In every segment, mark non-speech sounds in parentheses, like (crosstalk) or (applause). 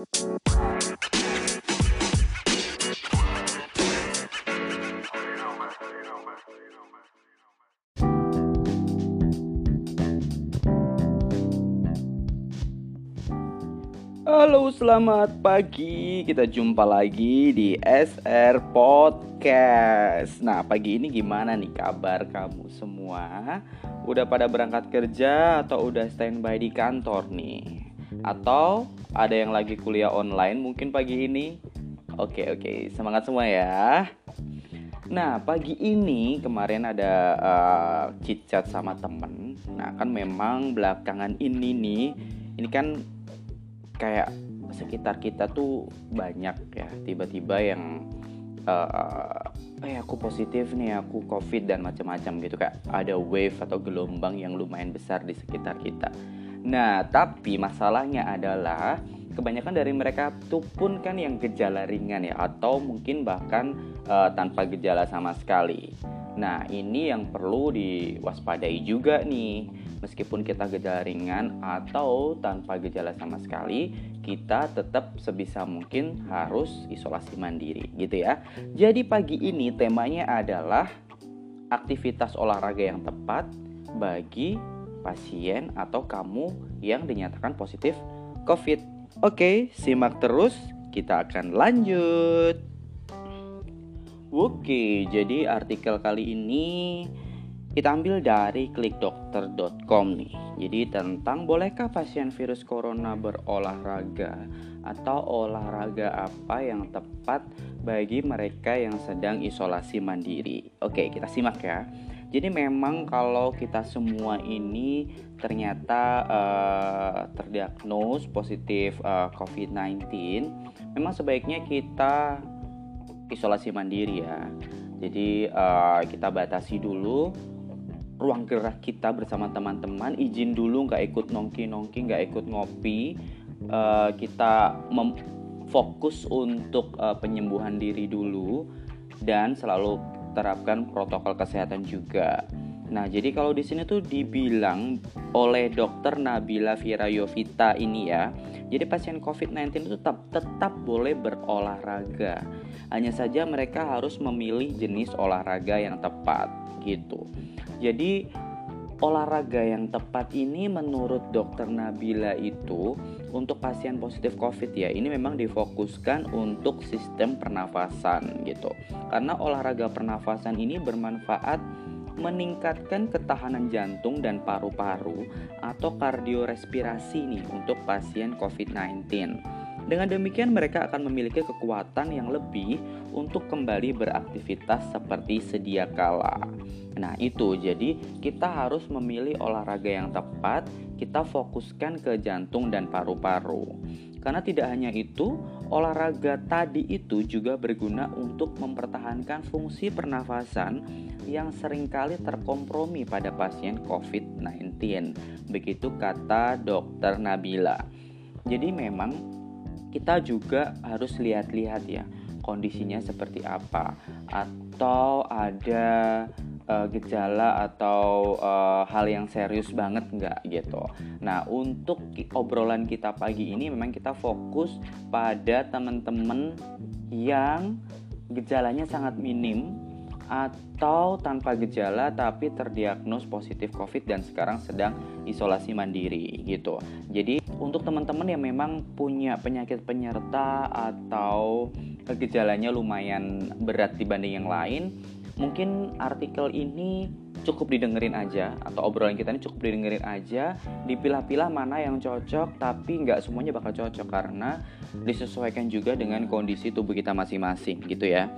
Halo, selamat pagi. Kita jumpa lagi di SR Podcast. Nah, pagi ini gimana nih kabar kamu semua? Udah pada berangkat kerja atau udah standby di kantor nih? Atau ada yang lagi kuliah online mungkin pagi ini? Oke, oke. Semangat semua ya. Nah, pagi ini kemarin ada uh, chit chat sama temen. Nah, kan memang belakangan ini nih, ini kan kayak sekitar kita tuh banyak ya tiba-tiba yang uh, eh aku positif nih aku covid dan macam-macam gitu kayak ada wave atau gelombang yang lumayan besar di sekitar kita nah tapi masalahnya adalah kebanyakan dari mereka tuh pun kan yang gejala ringan ya atau mungkin bahkan uh, tanpa gejala sama sekali nah ini yang perlu diwaspadai juga nih meskipun kita gejala ringan atau tanpa gejala sama sekali, kita tetap sebisa mungkin harus isolasi mandiri gitu ya. Jadi pagi ini temanya adalah aktivitas olahraga yang tepat bagi pasien atau kamu yang dinyatakan positif COVID. Oke, simak terus, kita akan lanjut. Oke, jadi artikel kali ini kita ambil dari klikdokter.com nih. Jadi tentang bolehkah pasien virus corona berolahraga atau olahraga apa yang tepat bagi mereka yang sedang isolasi mandiri. Oke, kita simak ya. Jadi memang kalau kita semua ini ternyata uh, terdiagnos positif uh, eh, COVID-19, memang sebaiknya kita isolasi mandiri ya. Jadi uh, kita batasi dulu ruang gerak kita bersama teman-teman izin dulu nggak ikut nongki-nongki nggak ikut ngopi uh, kita fokus untuk uh, penyembuhan diri dulu dan selalu terapkan protokol kesehatan juga. Nah, jadi kalau di sini tuh dibilang oleh dokter Nabila Virayovita ini ya, jadi pasien COVID-19 itu tetap tetap boleh berolahraga. Hanya saja mereka harus memilih jenis olahraga yang tepat gitu. Jadi olahraga yang tepat ini menurut dokter Nabila itu untuk pasien positif COVID ya ini memang difokuskan untuk sistem pernafasan gitu karena olahraga pernafasan ini bermanfaat meningkatkan ketahanan jantung dan paru-paru atau kardiorespirasi nih untuk pasien COVID-19. Dengan demikian mereka akan memiliki kekuatan yang lebih untuk kembali beraktivitas seperti sedia kala. Nah, itu jadi kita harus memilih olahraga yang tepat, kita fokuskan ke jantung dan paru-paru. Karena tidak hanya itu, olahraga tadi itu juga berguna untuk mempertahankan fungsi pernafasan yang sering kali terkompromi pada pasien COVID-19. Begitu kata dokter Nabila. Jadi memang kita juga harus lihat-lihat ya kondisinya seperti apa atau ada uh, gejala atau uh, hal yang serius banget nggak gitu. Nah untuk obrolan kita pagi ini memang kita fokus pada teman-teman yang gejalanya sangat minim atau tanpa gejala tapi terdiagnos positif COVID dan sekarang sedang isolasi mandiri gitu. Jadi untuk teman-teman yang memang punya penyakit penyerta atau gejalanya lumayan berat dibanding yang lain, mungkin artikel ini cukup didengerin aja atau obrolan kita ini cukup didengerin aja dipilah-pilah mana yang cocok tapi nggak semuanya bakal cocok karena disesuaikan juga dengan kondisi tubuh kita masing-masing gitu ya.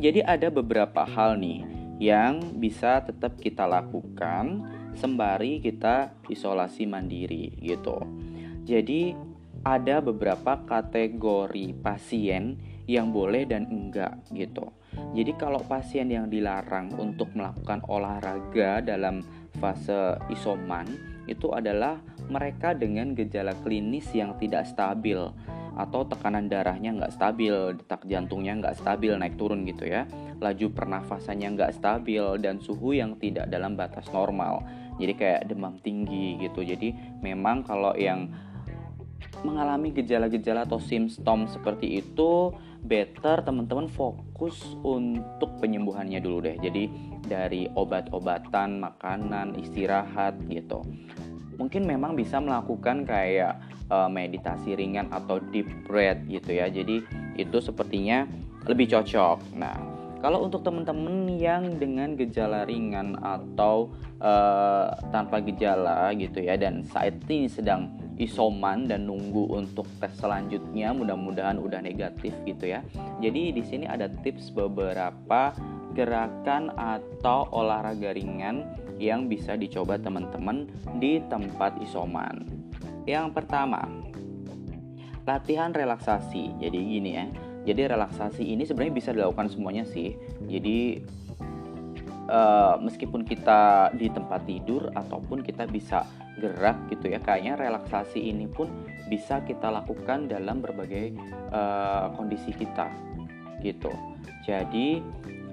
Jadi ada beberapa hal nih yang bisa tetap kita lakukan sembari kita isolasi mandiri gitu jadi ada beberapa kategori pasien yang boleh dan enggak gitu jadi kalau pasien yang dilarang untuk melakukan olahraga dalam fase isoman itu adalah mereka dengan gejala klinis yang tidak stabil atau tekanan darahnya nggak stabil, detak jantungnya nggak stabil naik turun gitu ya, laju pernafasannya nggak stabil dan suhu yang tidak dalam batas normal. Jadi kayak demam tinggi gitu. Jadi memang kalau yang mengalami gejala-gejala atau simptom seperti itu better teman-teman fokus untuk penyembuhannya dulu deh. Jadi dari obat-obatan makanan istirahat gitu. Mungkin memang bisa melakukan kayak uh, meditasi ringan atau deep breath gitu ya. Jadi itu sepertinya lebih cocok. Nah kalau untuk teman-teman yang dengan gejala ringan atau uh, tanpa gejala gitu ya dan saat ini sedang isoman dan nunggu untuk tes selanjutnya mudah-mudahan udah negatif gitu ya. Jadi di sini ada tips beberapa gerakan atau olahraga ringan yang bisa dicoba teman-teman di tempat isoman. Yang pertama, latihan relaksasi. Jadi gini ya jadi relaksasi ini sebenarnya bisa dilakukan semuanya sih. Jadi uh, meskipun kita di tempat tidur ataupun kita bisa gerak gitu ya kayaknya relaksasi ini pun bisa kita lakukan dalam berbagai uh, kondisi kita gitu. Jadi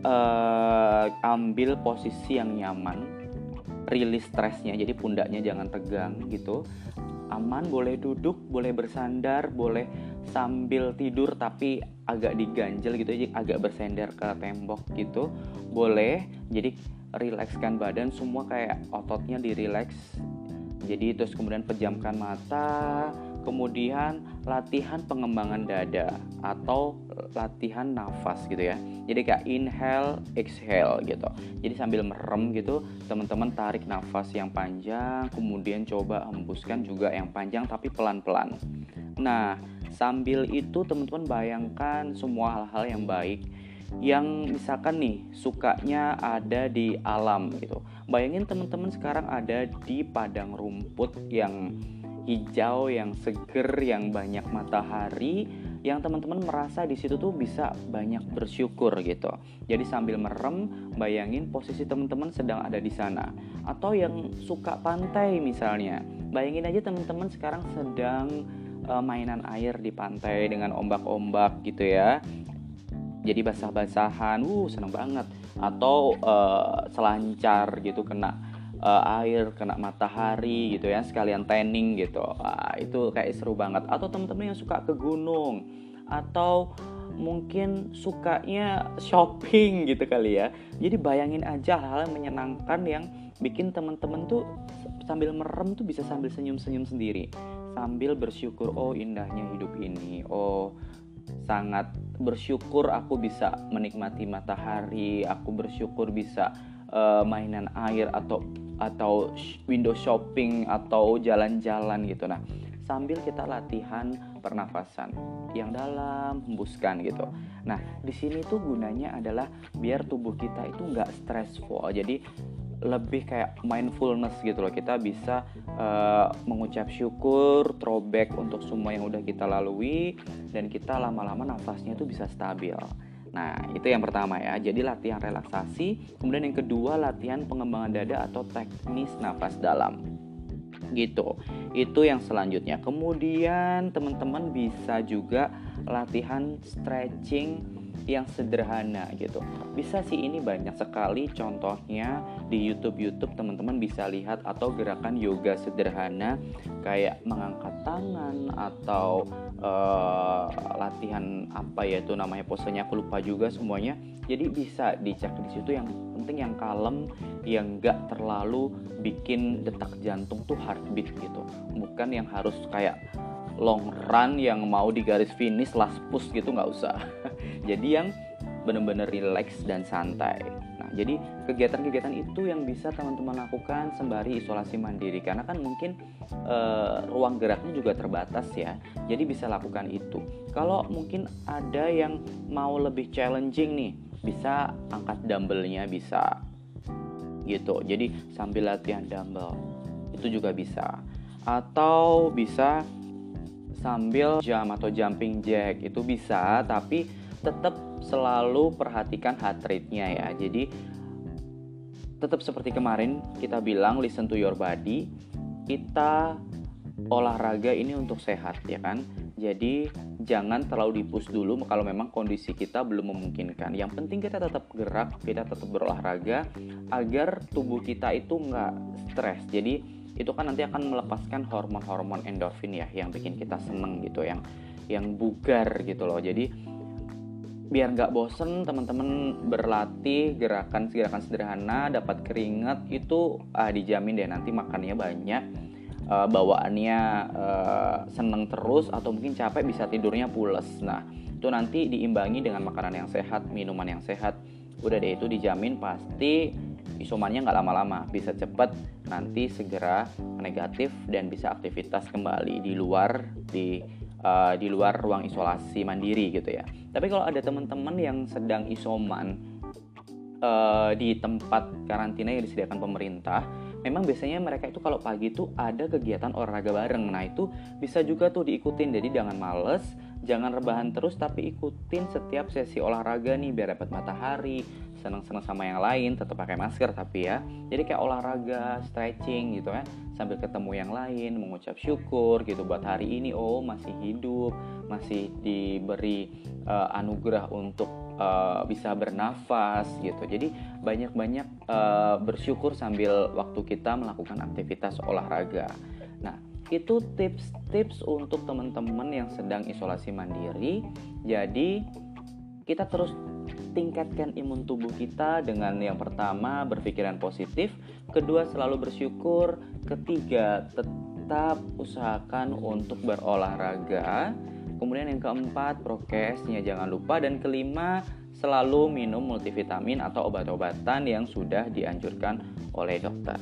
uh, ambil posisi yang nyaman rilis stresnya jadi pundaknya jangan tegang gitu aman boleh duduk boleh bersandar boleh sambil tidur tapi agak diganjel gitu aja agak bersender ke tembok gitu. Boleh jadi rilekskan badan semua kayak ototnya dirileks jadi terus kemudian pejamkan mata kemudian latihan pengembangan dada atau latihan nafas gitu ya. Jadi kayak inhale exhale gitu. Jadi sambil merem gitu teman-teman tarik nafas yang panjang kemudian coba hembuskan juga yang panjang tapi pelan-pelan. Nah sambil itu teman-teman bayangkan semua hal-hal yang baik yang misalkan nih sukanya ada di alam gitu. Bayangin teman-teman sekarang ada di padang rumput yang hijau, yang seger, yang banyak matahari, yang teman-teman merasa di situ tuh bisa banyak bersyukur gitu. Jadi sambil merem, bayangin posisi teman-teman sedang ada di sana. Atau yang suka pantai misalnya, bayangin aja teman-teman sekarang sedang uh, mainan air di pantai dengan ombak-ombak gitu ya. Jadi basah-basahan, uh seneng banget. Atau uh, selancar gitu kena uh, air kena matahari gitu ya sekalian tanning gitu. Wah, itu kayak seru banget. Atau teman-teman yang suka ke gunung. Atau mungkin sukanya shopping gitu kali ya. Jadi bayangin aja hal, -hal menyenangkan yang bikin teman-teman tuh sambil merem tuh bisa sambil senyum-senyum sendiri. Sambil bersyukur oh indahnya hidup ini. Oh sangat bersyukur aku bisa menikmati matahari. Aku bersyukur bisa uh, mainan air atau atau window shopping atau jalan-jalan gitu. Nah sambil kita latihan pernafasan yang dalam hembuskan gitu. Nah di sini tuh gunanya adalah biar tubuh kita itu nggak stressful. Jadi lebih kayak mindfulness gitu loh. Kita bisa uh, mengucap syukur throwback untuk semua yang udah kita lalui dan kita lama-lama nafasnya tuh bisa stabil Nah, itu yang pertama ya. Jadi latihan relaksasi, kemudian yang kedua latihan pengembangan dada atau teknis nafas dalam. Gitu. Itu yang selanjutnya. Kemudian teman-teman bisa juga latihan stretching yang sederhana gitu. Bisa sih ini banyak sekali contohnya di YouTube YouTube teman-teman bisa lihat atau gerakan yoga sederhana kayak mengangkat tangan atau uh, latihan apa ya itu namanya posenya aku lupa juga semuanya. Jadi bisa dicek di situ yang penting yang kalem yang gak terlalu bikin detak jantung tuh heartbeat gitu. Bukan yang harus kayak long run yang mau di garis finish last push gitu nggak usah (laughs) jadi yang benar-benar relax dan santai. Nah jadi kegiatan-kegiatan itu yang bisa teman-teman lakukan sembari isolasi mandiri. Karena kan mungkin uh, ruang geraknya juga terbatas ya. Jadi bisa lakukan itu. Kalau mungkin ada yang mau lebih challenging nih bisa angkat dumbbellnya bisa. Gitu. Jadi sambil latihan dumbbell itu juga bisa. Atau bisa sambil jump atau jumping jack itu bisa. Tapi tetap selalu perhatikan heart rate-nya ya. Jadi tetap seperti kemarin kita bilang listen to your body. Kita olahraga ini untuk sehat ya kan? Jadi jangan terlalu dipus dulu kalau memang kondisi kita belum memungkinkan. Yang penting kita tetap gerak kita tetap berolahraga agar tubuh kita itu nggak stres. Jadi itu kan nanti akan melepaskan hormon-hormon endorfin ya yang bikin kita seneng gitu yang yang bugar gitu loh. Jadi biar nggak bosen teman-teman berlatih gerakan gerakan sederhana dapat keringat itu ah, dijamin deh nanti makannya banyak uh, bawaannya uh, seneng terus atau mungkin capek bisa tidurnya pules. Nah itu nanti diimbangi dengan makanan yang sehat minuman yang sehat. Udah deh itu dijamin pasti isomannya nggak lama-lama. Bisa cepat nanti segera negatif dan bisa aktivitas kembali di luar di uh, di luar ruang isolasi mandiri gitu ya. Tapi kalau ada teman-teman yang sedang isoman uh, di tempat karantina yang disediakan pemerintah, memang biasanya mereka itu kalau pagi itu ada kegiatan olahraga bareng. Nah itu bisa juga tuh diikutin. Jadi jangan males, jangan rebahan terus, tapi ikutin setiap sesi olahraga nih biar dapat matahari, senang-senang sama yang lain tetap pakai masker tapi ya jadi kayak olahraga stretching gitu kan sambil ketemu yang lain mengucap syukur gitu buat hari ini oh masih hidup masih diberi uh, anugerah untuk uh, bisa bernafas gitu. Jadi banyak-banyak uh, bersyukur sambil waktu kita melakukan aktivitas olahraga. Nah itu tips-tips untuk teman-teman yang sedang isolasi mandiri. Jadi kita terus tingkatkan imun tubuh kita dengan yang pertama berpikiran positif, kedua selalu bersyukur, ketiga tetap usahakan untuk berolahraga, kemudian yang keempat prokesnya jangan lupa dan kelima selalu minum multivitamin atau obat-obatan yang sudah dianjurkan oleh dokter.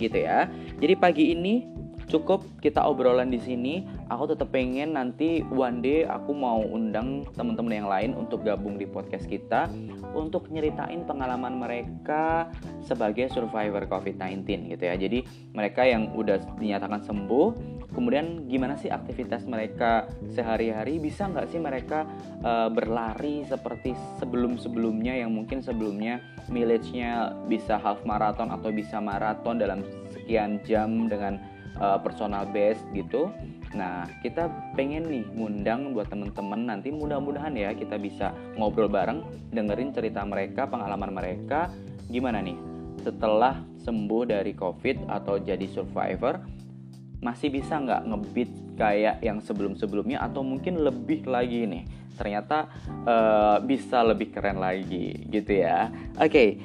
Gitu ya. Jadi pagi ini cukup kita obrolan di sini. Aku tetap pengen nanti one day aku mau undang teman-teman yang lain untuk gabung di podcast kita untuk nyeritain pengalaman mereka sebagai survivor COVID-19 gitu ya. Jadi mereka yang udah dinyatakan sembuh, kemudian gimana sih aktivitas mereka sehari-hari? Bisa nggak sih mereka uh, berlari seperti sebelum-sebelumnya yang mungkin sebelumnya mileage-nya bisa half marathon atau bisa maraton dalam sekian jam dengan uh, personal base gitu. Nah, kita pengen nih ngundang buat temen-temen nanti mudah-mudahan ya kita bisa ngobrol bareng, dengerin cerita mereka, pengalaman mereka, gimana nih setelah sembuh dari COVID atau jadi survivor, masih bisa nggak ngebit kayak yang sebelum-sebelumnya atau mungkin lebih lagi nih ternyata uh, bisa lebih keren lagi gitu ya oke okay.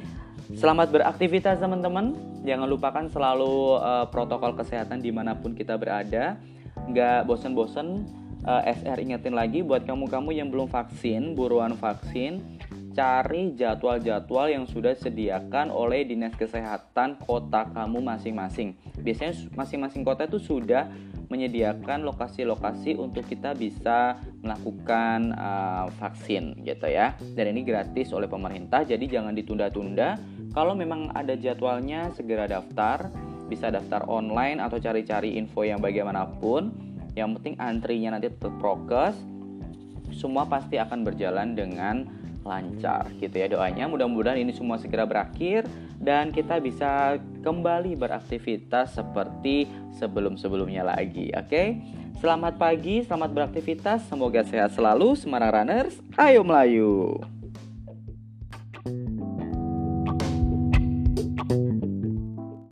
Selamat beraktivitas teman-teman. Jangan lupakan selalu uh, protokol kesehatan di mana pun kita berada. Nggak bosen-bosen. Uh, eh, SR ingetin lagi buat kamu-kamu yang belum vaksin, buruan vaksin. Cari jadwal-jadwal yang sudah disediakan oleh dinas kesehatan kota kamu masing-masing. Biasanya masing-masing kota itu sudah menyediakan lokasi-lokasi untuk kita bisa melakukan uh, vaksin gitu ya. Dan ini gratis oleh pemerintah, jadi jangan ditunda-tunda. Kalau memang ada jadwalnya segera daftar, bisa daftar online atau cari-cari info yang bagaimanapun. Yang penting antrinya nanti tetap prokes. Semua pasti akan berjalan dengan lancar gitu ya doanya. Mudah-mudahan ini semua segera berakhir dan kita bisa kembali beraktivitas seperti sebelum-sebelumnya lagi. Oke. Okay? Selamat pagi, selamat beraktivitas. Semoga sehat selalu Semarang Runners. Ayo Melayu.